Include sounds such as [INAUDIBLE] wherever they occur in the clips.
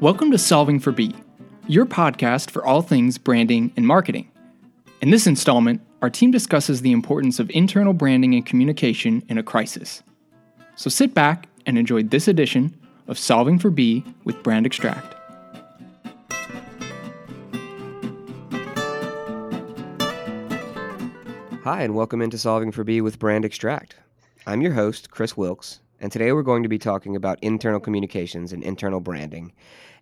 Welcome to Solving for B, your podcast for all things branding and marketing. In this installment, our team discusses the importance of internal branding and communication in a crisis. So sit back and enjoy this edition of Solving for B with Brand Extract. Hi, and welcome into Solving for B with Brand Extract. I'm your host, Chris Wilkes, and today we're going to be talking about internal communications and internal branding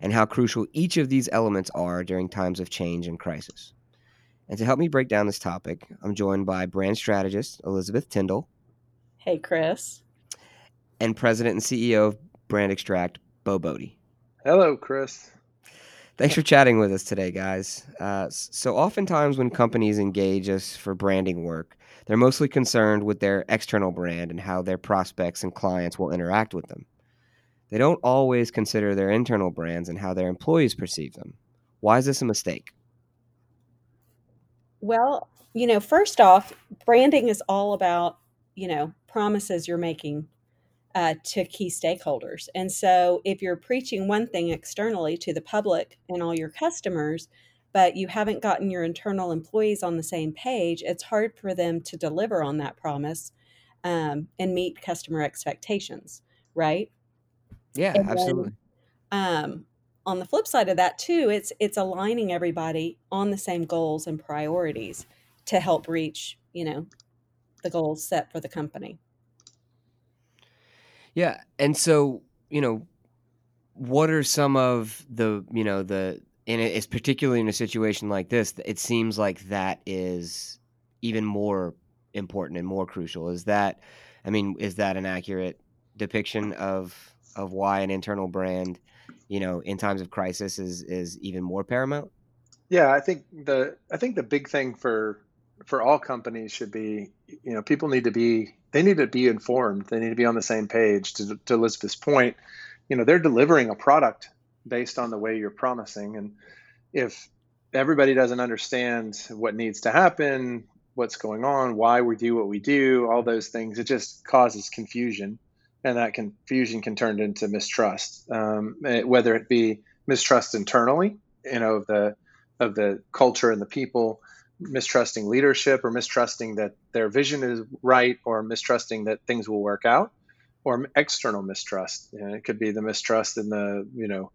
and how crucial each of these elements are during times of change and crisis. And to help me break down this topic, I'm joined by brand strategist Elizabeth Tyndall. Hey, Chris. And president and CEO of Brand Extract, Bo Bothe. Hello, Chris. Thanks for chatting with us today, guys. Uh, so, oftentimes when companies engage us for branding work, they're mostly concerned with their external brand and how their prospects and clients will interact with them. They don't always consider their internal brands and how their employees perceive them. Why is this a mistake? Well, you know, first off, branding is all about, you know, promises you're making uh, to key stakeholders. And so if you're preaching one thing externally to the public and all your customers, but you haven't gotten your internal employees on the same page, it's hard for them to deliver on that promise um, and meet customer expectations, right? Yeah, And absolutely. then um, on the flip side of that too, it's it's aligning everybody on the same goals and priorities to help reach, you know, the goals set for the company. Yeah, and so you know, what are some of the you know the and it's particularly in a situation like this, it seems like that is even more important and more crucial. Is that, I mean, is that an accurate depiction of of why an internal brand, you know, in times of crisis is is even more paramount? Yeah, I think the I think the big thing for for all companies should be, you know, people need to be they need to be informed. They need to be on the same page. To, to Elizabeth's point, you know, they're delivering a product based on the way you're promising, and if everybody doesn't understand what needs to happen, what's going on, why we do what we do, all those things, it just causes confusion, and that confusion can turn into mistrust, um, eh, whether it be mistrust internally, you know, of the of the culture and the people, mistrusting leadership, or mistrusting that their vision is right, or mistrusting that things will work out, or external mistrust. You know, it could be the mistrust in the you know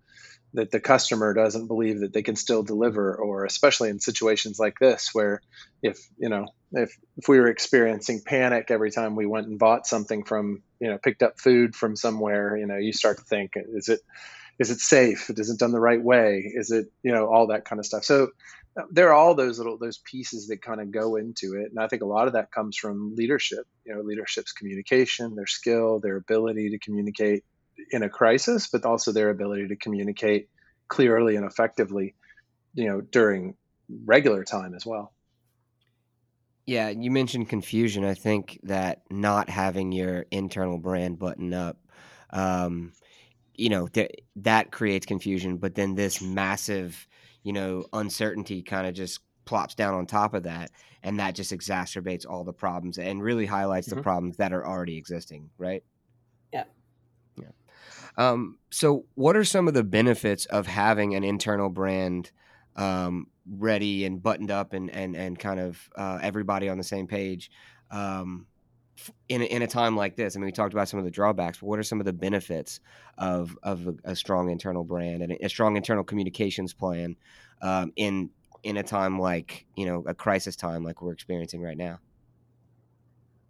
that the customer doesn't believe that they can still deliver or especially in situations like this where if you know if if we were experiencing panic every time we went and bought something from you know picked up food from somewhere you know you start to think is it is it safe? Is it done the right way? Is it you know all that kind of stuff. So uh, there are all those little those pieces that kind of go into it and i think a lot of that comes from leadership you know leadership's communication their skill their ability to communicate in a crisis, but also their ability to communicate clearly and effectively, you know, during regular time as well. Yeah, you mentioned confusion. I think that not having your internal brand button up, um, you know, th- that creates confusion. But then this massive, you know, uncertainty kind of just plops down on top of that, and that just exacerbates all the problems and really highlights mm-hmm. the problems that are already existing. Right. Um, so, what are some of the benefits of having an internal brand um, ready and buttoned up and and and kind of uh, everybody on the same page? Um, in in a time like this, I mean, we talked about some of the drawbacks, but what are some of the benefits of of a, a strong internal brand and a, a strong internal communications plan um, in in a time like you know a crisis time like we're experiencing right now?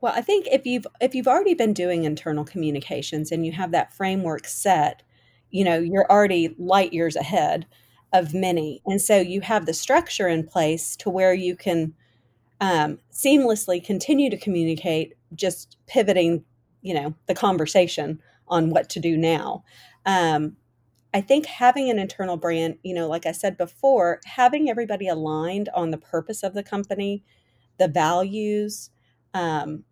Well, I think if you've if you've already been doing internal communications and you have that framework set, you know, you're already light years ahead of many. And so you have the structure in place to where you can um, seamlessly continue to communicate, just pivoting, you know, the conversation on what to do now. Um, I think having an internal brand, you know, like I said before, having everybody aligned on the purpose of the company, the values, um,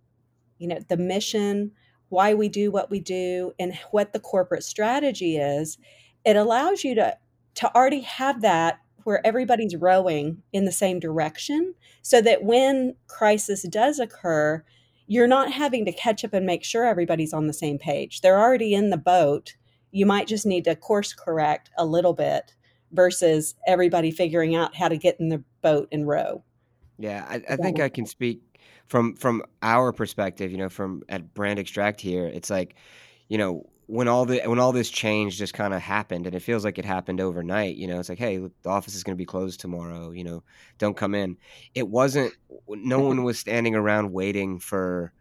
you know, the mission, why we do what we do, and what the corporate strategy is, it allows you to to already have that where everybody's rowing in the same direction so that when crisis does occur, you're not having to catch up and make sure everybody's on the same page. They're already in the boat you might just need to course correct a little bit versus everybody figuring out how to get in the boat and row. Yeah, I, I think I can speak from from our perspective. You know, from at Brand Extract here, it's like, you know, when all the when all this change just kind of happened, and it feels like it happened overnight. You know, it's like, hey, the office is going to be closed tomorrow. You know, don't come in. It wasn't. No one was standing around waiting for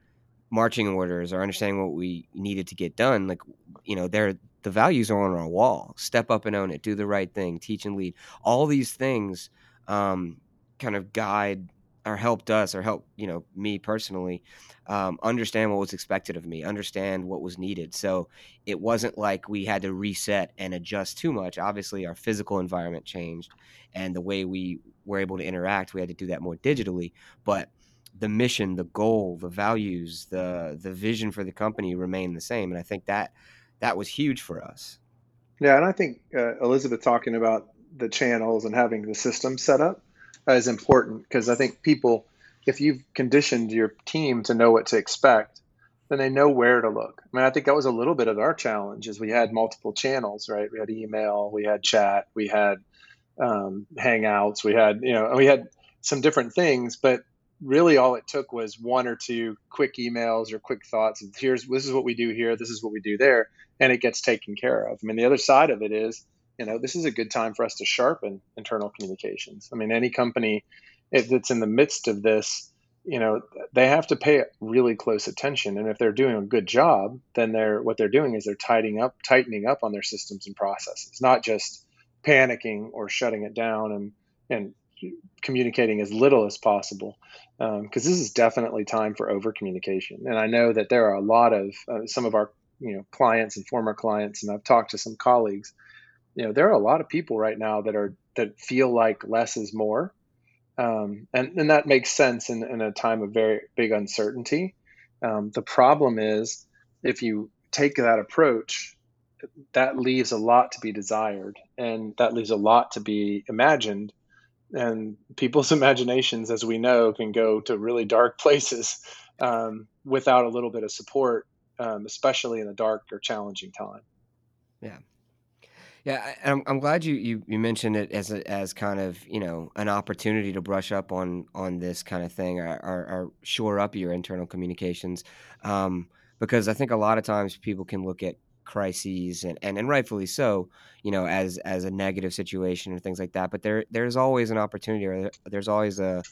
marching orders or understanding what we needed to get done. Like, you know, there the values are on our wall. Step up and own it. Do the right thing. Teach and lead. All these things um, kind of guide or helped us or helped you know me personally um, understand what was expected of me understand what was needed. So it wasn't like we had to reset and adjust too much. Obviously our physical environment changed and the way we were able to interact we had to do that more digitally but the mission the goal the values the the vision for the company remained the same and i think that that was huge for us. Yeah and i think uh, elizabeth talking about the channels and having the system set up is important because I think people, if you've conditioned your team to know what to expect, then they know where to look. I mean, I think that was a little bit of our challenge is we had multiple channels, right? We had email, we had chat, we had um, hangouts, we had, you know, we had some different things, but really all it took was one or two quick emails or quick thoughts of here's this is what we do here, this is what we do there, and it gets taken care of. I mean, the other side of it is you know, this is a good time for us to sharpen internal communications. I mean, any company that's in the midst of this, you know, they have to pay really close attention. And if they're doing a good job, then they're what they're doing is they're tightening up, tightening up on their systems and processes, not just panicking or shutting it down and and communicating as little as possible because um, this is definitely time for over communication and i know that there are a lot of uh, some of our you know clients and former clients and i've talked to some colleagues you know there are a lot of people right now that are that feel like less is more. Um, and and that makes sense in, in a time of very big uncertainty. Um, the problem is if you take that approach that leaves a lot to be desired and that leaves a lot to be imagined. And people's [LAUGHS] imaginations as we know can go to really dark places um, without a little bit of support um, especially in a dark or challenging time. Yeah yeah, I'm, I'm glad you, you, you mentioned it as a, as kind of you know an opportunity to brush up on on this kind of thing or, or, or shore up your internal communications, um, because I think a lot of times people can look at crises and, and, and rightfully so, you know, as as a negative situation or things like that. But there there's always an opportunity or there's always a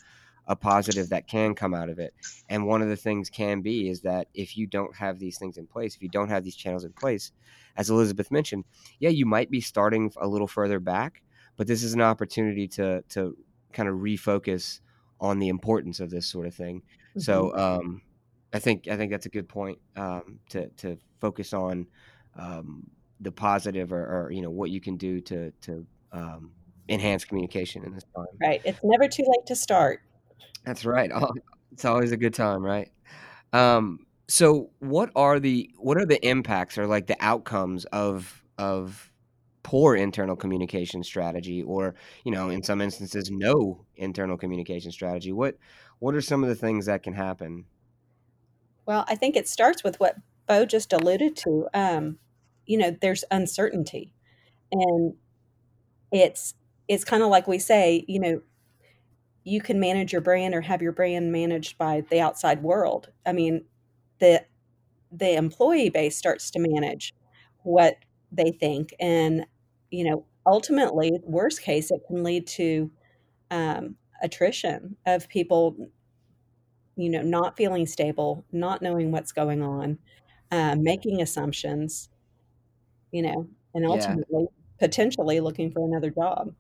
a positive that can come out of it. And one of the things can be is that if you don't have these things in place, if you don't have these channels in place, as Elizabeth mentioned, yeah, you might be starting a little further back, but this is an opportunity to to kind of refocus on the importance of this sort of thing. Mm-hmm. So um, I think I think that's a good point um, to to focus on um, the positive or, or, you know what you can do to to um, enhance communication in this time. Right. It's never too late to start. That's right. [LAUGHS] It's always a good time, right? Um, so what are the what are the impacts or like the outcomes of of poor internal communication strategy or, you know, in some instances no internal communication strategy? What what are some of the things that can happen? Well, I think it starts with what Bo just alluded to. Um, you know, there's uncertainty. And it's it's kind of like we say, you know, you can manage your brand or have your brand managed by the outside world. I mean, the the employee base starts to manage what they think, and you know, ultimately, worst case, it can lead to um, attrition of people, you know, not feeling stable, not knowing what's going on, uh, making assumptions, you know, and Yeah. ultimately, potentially looking for another job.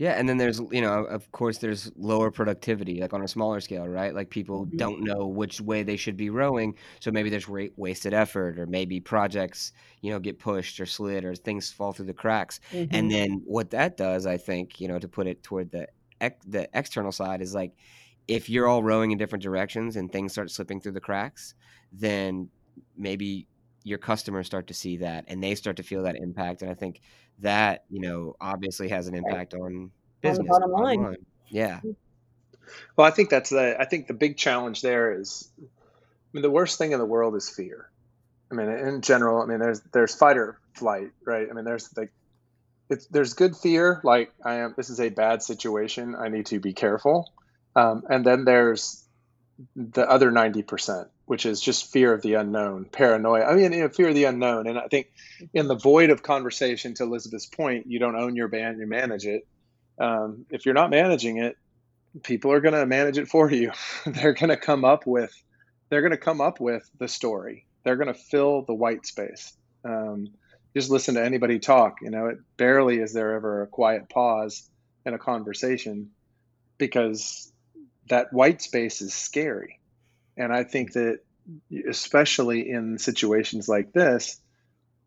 Yeah, and then there's, you know, of course, there's lower productivity, like on a smaller scale, right? Like people Mhm. don't know which way they should be rowing, so maybe there's wa- wasted effort, or maybe projects, you know, get pushed or slid, or things fall through the cracks. And Mhm. then what that does, I think, you know, to put it toward the ex- the external side, is like if you're all rowing in different directions and things start slipping through the cracks, then maybe your customers start to see that and they start to feel that impact. And I think that, you know, obviously has an impact on On business, bottom bottom line. line. Yeah. well i think that's the i think the big challenge there is I mean, the worst thing in the world is fear I mean, in general, I mean, there's there's fight or flight, right? I mean, there's like it's there's good fear, like I am. This is a bad situation. I need to be careful. Um, and then there's the other ninety percent, which is just fear of the unknown, paranoia. I mean, you know, fear of the unknown. And I think in the void of conversation, to Elizabeth's point, you don't own your band, you manage it. Um, if you're not managing it, people are going to manage it for you. [LAUGHS] they're going to come up with, they're going to come up with the story. They're going to fill the white space. Um, just listen to anybody talk. You know, it barely is there ever a quiet pause in a conversation because that white space is scary. And I think that especially in situations like this,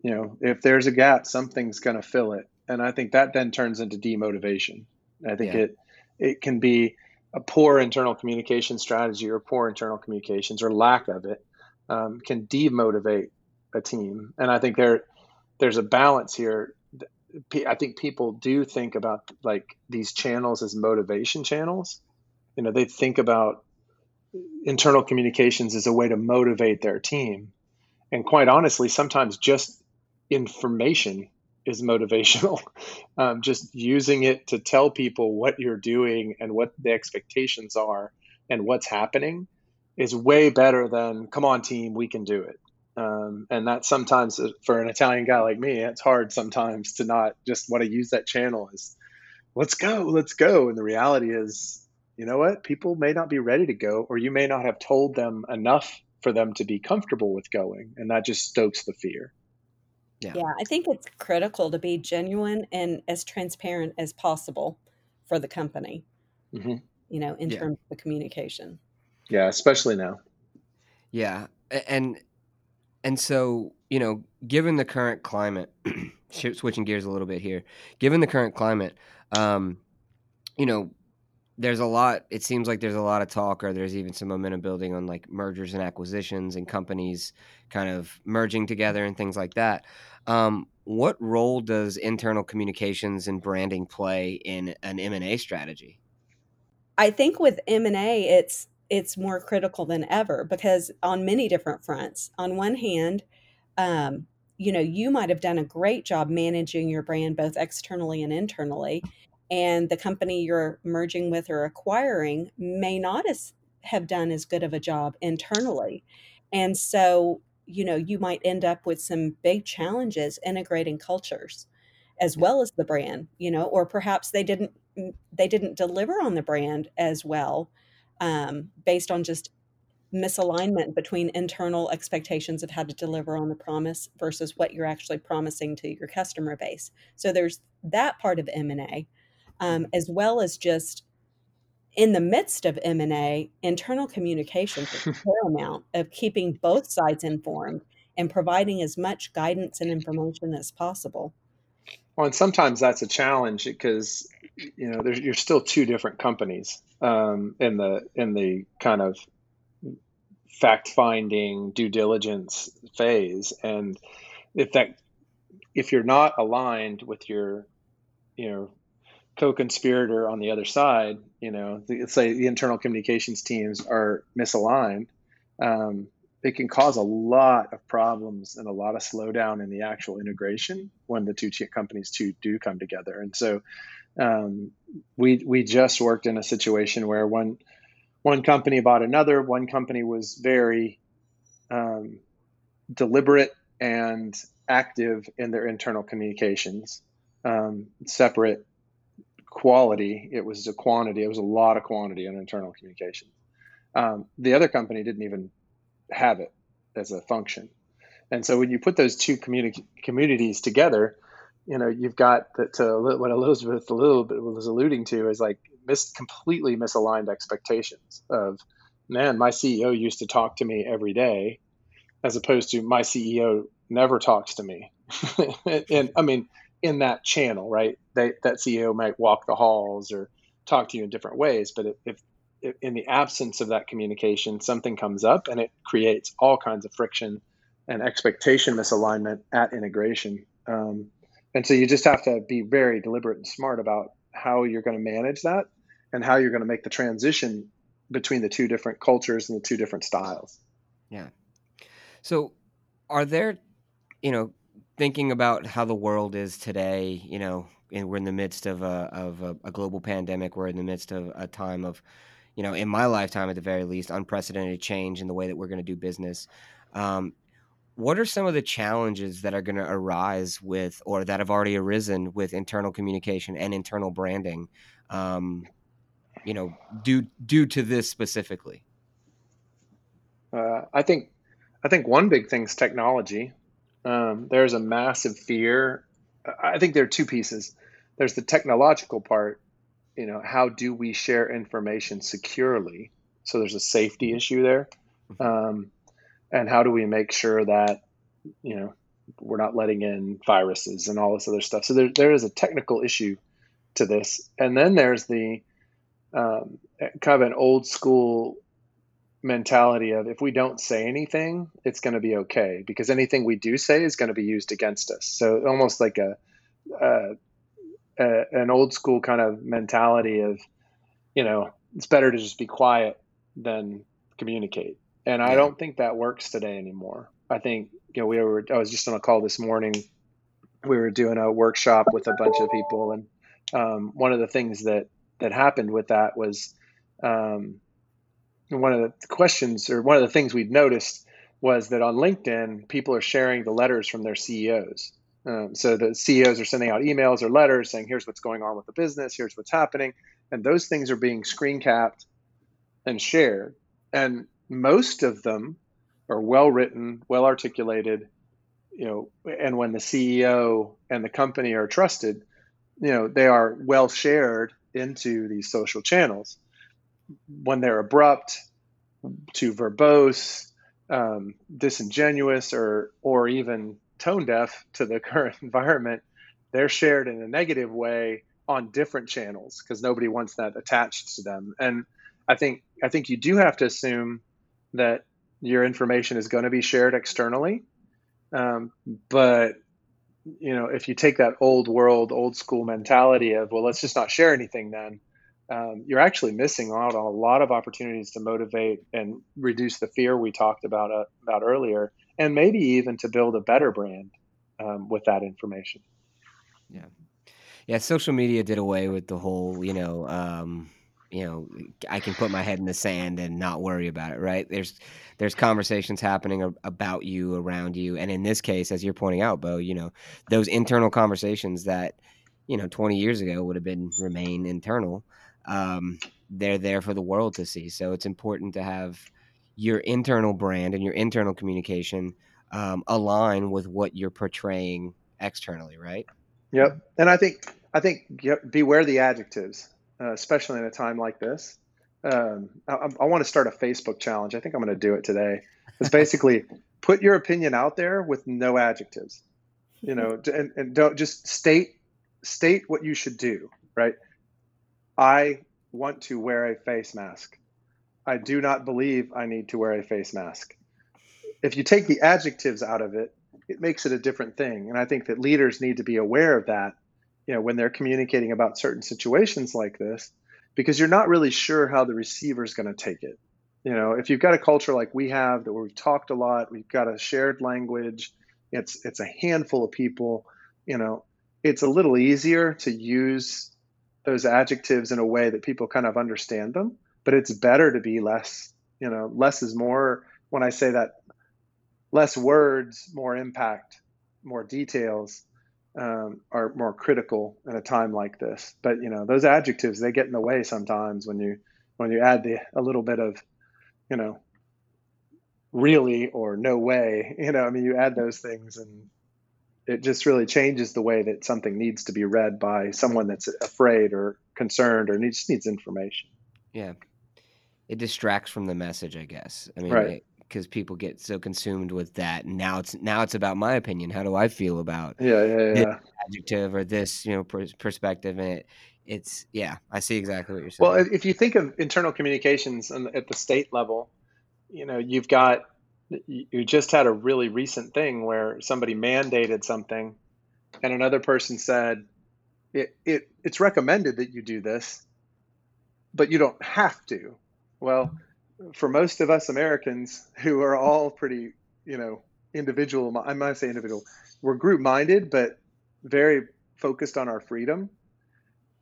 you know, if there's a gap, something's going to fill it. And I think that then turns into demotivation. I think yeah. it it can be a poor internal communication strategy or poor internal communications or lack of it um, can demotivate a team. And I think there there's a balance here. I think people do think about like these channels as motivation channels. You know, they think about internal communications as a way to motivate their team. And quite honestly, sometimes just information is motivational. [LAUGHS] Um, just using it to tell people what you're doing and what the expectations are and what's happening is way better than, come on, team, we can do it. Um, and that sometimes, uh, for an Italian guy like me, it's hard sometimes to not just want to use that channel as, let's go, let's go. And the reality is, you know what? People may not be ready to go, or you may not have told them enough for them to be comfortable with going. And that just stokes the fear. Yeah. Yeah, I think it's critical to be genuine and as transparent as possible for the company, hmm you know, in Yeah. terms of the communication. Yeah, especially now. Yeah, and and so you know, given the current climate, [CLEARS THROAT] switching gears a little bit here, given the current climate, um, you know, there's a lot. It seems like there's a lot of talk, or there's even some momentum building on like mergers and acquisitions and companies kind of merging together and things like that. Um, what role does internal communications and branding play in an M and A strategy? I think with M&A it's it's more critical than ever because on many different fronts. On one hand, um, you know, you might have done a great job managing your brand both externally and internally, and the company you're merging with or acquiring may not as, have done as good of a job internally. And so, you know, you might end up with some big challenges integrating cultures as well as the brand, you know, or perhaps they didn't mm, they didn't deliver on the brand as well um, based on just misalignment between internal expectations of how to deliver on the promise versus what you're actually promising to your customer base. So there's that part of M&A, um, as well as just in the midst of M&A, internal communications is [LAUGHS] paramount of keeping both sides informed and providing as much guidance and information as possible. Well, and sometimes that's a challenge because you know there's, you're still two different companies um, in the in the kind of fact finding due diligence phase, and if that if you're not aligned with your you know co-conspirator on the other side, you know, say the internal communications teams are misaligned, um, it can cause a lot of problems and a lot of slowdown in the actual integration when the two companies two do come together. And so, um, we we just worked in a situation where one one company bought another. One company was very um, deliberate and active in their internal communications, um, separate quality. It was a quantity. It was a lot of quantity in internal communication. Um, the other company didn't even have it as a function. And so when you put those two communi- communities together, you know, you've got the, to what Elizabeth a little bit was alluding to is like completely misaligned expectations of, man, my CEO used to talk to me every day, as opposed to my CEO never talks to me. [LAUGHS] and I mean, in that channel, right? That CEO might walk the halls or talk to you in different ways, but if, if in the absence of that communication, something comes up and it creates all kinds of friction and expectation misalignment at integration. Um, and so you just have to be very deliberate and smart about how you're going to manage that and how you're going to make the transition between the two different cultures and the two different styles. Yeah. So are there, you know, thinking about how the world is today, you know, and we're in the midst of a of a, a, global pandemic. We're in the midst of a time of, you know, in my lifetime at the very least, unprecedented change in the way that we're going to do business. Um, what are some of the challenges that are going to arise with, or that have already arisen with internal communication and internal branding? Um, you know, due due to this specifically. Uh, I think, I think one big thing is technology. Um, there's a massive fear. I think there are two pieces. There's the technological part. You know, how do we share information securely? So there's a safety issue there, mm-hmm. um, and how do we make sure that you know we're not letting in viruses and all this other stuff. So there there is a technical issue to this, and then there's the um, kind of an old school mentality of if we don't say anything, it's going to be okay because anything we do say is going to be used against us. So almost like a, a, a, an old school kind of mentality of, you know, it's better to just be quiet than communicate. And I don't think that works today anymore. I think you know we were. I was just on a call this morning. We were doing a workshop with a bunch of people, and um, one of the things that that happened with that was um, one of the questions or one of the things we've noticed was that on LinkedIn, people are sharing the letters from their CEOs. Um, so the CEOs are sending out emails or letters saying, here's what's going on with the business, here's what's happening. And those things are being screen capped and shared. And most of them are well written, well articulated, you know, and when the CEO and the company are trusted, you know, they are well shared into these social channels when they're abrupt, too verbose, um, disingenuous, or or even tone deaf to the [LAUGHS] current environment, they're shared in a negative way on different channels because nobody wants that attached to them. And I think I think you do have to assume that your information is going to be shared externally, um, but you know if you take that old world, old school mentality of well, let's just not share anything then um, you're actually missing out on a lot of opportunities to motivate and reduce the fear we talked about uh, about earlier, and maybe even to build a better brand um, with that information. Yeah, yeah. Social media did away with the whole, you know, um, you know, I can put my head in the sand and not worry about it. Right? There's there's conversations happening about you, around you, and in this case, as you're pointing out, Bo, you know, those internal conversations that you know 20 years ago would have been remain internal um, they're there for the world to see. So it's important to have your internal brand and your internal communication um, align with what you're portraying externally, right? Yep. And I think I think yep, beware the adjectives, uh, especially in a time like this. Um, I, I want to start a Facebook challenge. I think I'm going to do it today. It's [LAUGHS] basically put your opinion out there with no adjectives. You know, and, and don't just state state what you should do. Right I want to wear a face mask. I do not believe I need to wear a face mask. If you take the adjectives out of it, it makes it a different thing. And I think that leaders need to be aware of that, you know, when they're communicating about certain situations like this, because you're not really sure how the receiver is going to take it. You know, if you've got a culture like we have that where we've talked a lot, we've got a shared language, it's it's a handful of people, you know, it's a little easier to use those adjectives in a way that people kind of understand them. But it's better to be less, you know, less is more. When I say that, less words, more impact, more details um, are more critical in a time like this. But you know, those adjectives they get in the way sometimes when you when you add the a little bit of, you know, really or no way. [LAUGHS] You know, I mean, you add those things and it just really changes the way that something needs to be read by someone that's afraid or concerned or needs needs information. Yeah, it distracts from the message, I guess. I mean, right. because people get so consumed with that. Now it's now it's about my opinion. How do I feel about yeah, yeah, yeah. adjective or this you know perspective? And it, it's yeah, I see exactly what you're saying. Well, if you think of internal communications at the state level, you know, you've got you just had a really recent thing where somebody mandated something and another person said it, it it's recommended that you do this but you don't have to well for most of us americans who are all pretty you know individual. I might say individual. We're group minded, but very focused on our freedom.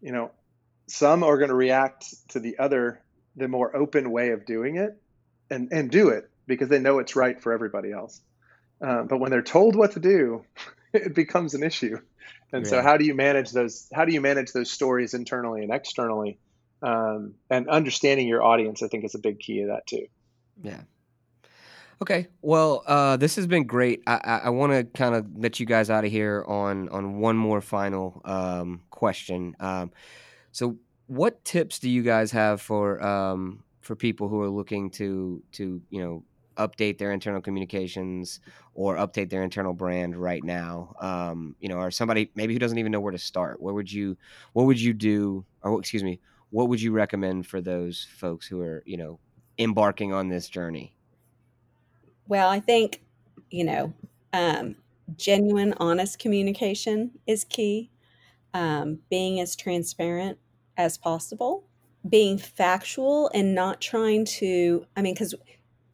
You know, some are going to react to the other, the more open way of doing it, and and do it because they know it's right for everybody else. Uh, but when they're told what to do, [LAUGHS] it becomes an issue. And yeah. so, how do you manage those? How do you manage those stories internally and externally? Um, and understanding your audience, I think, is a big key of that too. Yeah. Okay. Well, uh, this has been great. I, I, I want to kind of let you guys out of here on on one more final um, question. Um, so, what tips do you guys have for um, for people who are looking to to you know update their internal communications or update their internal brand right now? Um, you know, or somebody maybe who doesn't even know where to start. What would you What would you do? Or excuse me, what would you recommend for those folks who are you know embarking on this journey? Well, I think, you know, um, genuine, honest communication is key. Um, being as transparent as possible, being factual and not trying to, I mean, because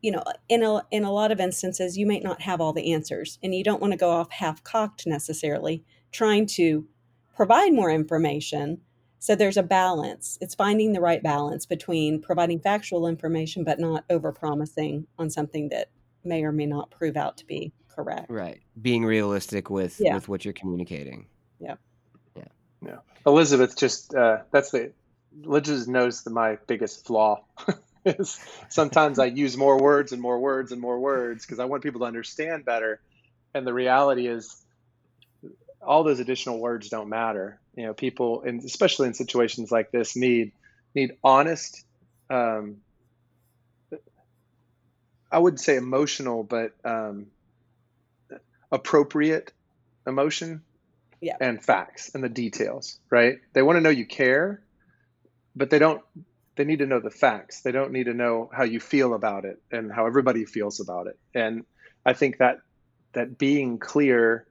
you know in a in a lot of instances you might not have all the answers and you don't want to go off half cocked necessarily trying to provide more information so there's a balance it's finding the right balance between providing factual information but not over promising on something that may or may not prove out to be correct. Right. Being realistic with yeah. with what you're communicating. Yeah. Yeah. Yeah. Elizabeth just uh, that's the Elizabeth knows that my biggest flaw is [LAUGHS] [LAUGHS] sometimes I use more words and more words and more words because I want people to understand better. And the reality is all those additional words don't matter. You know, people and especially in situations like this need need honest um, I wouldn't say emotional, but um, appropriate emotion yeah. and facts and the details, right? They want to know you care, but they don't, they need to know the facts. They don't need to know how you feel about it and how everybody feels about it. And I think that, that being clear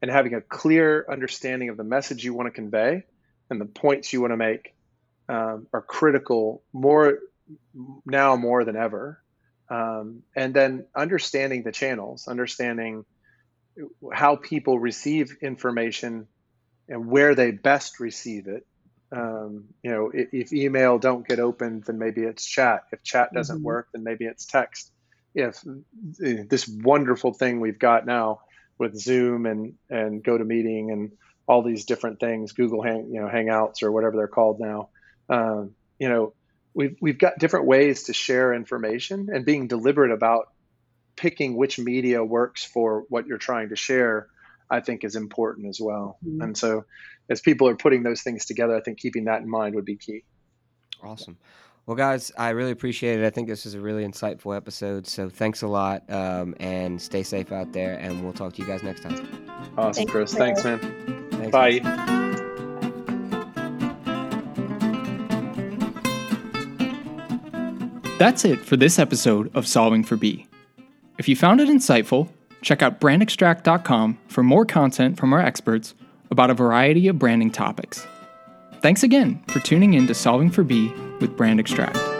and having a clear understanding of the message you want to convey and the points you want to make um, are critical more now more than ever um, and then understanding the channels, understanding how people receive information and where they best receive it. Um, you know, if, if, email don't get opened, then maybe it's chat. If chat doesn't mm-hmm. work, then maybe it's text. If this wonderful thing we've got now with Zoom and and GoToMeeting and all these different things, Google Hang, you know, Hangouts or whatever they're called now. Um, you know, we've we've got different ways to share information and being deliberate about picking which media works for what you're trying to share i think is important as well. Mm-hmm. and so as people are putting those things together i think keeping that in mind would be key. Awesome. Well guys i really appreciate it. I think this is a really insightful episode so thanks a lot um, and stay safe out there and we'll talk to you guys next time. Awesome thanks, chris. thanks man. Thanks, bye. man. That's it for this episode of Solving for B. If you found it insightful, check out brandextract.com for more content from our experts about a variety of branding topics. Thanks again for tuning in to Solving for B with Brand Extract.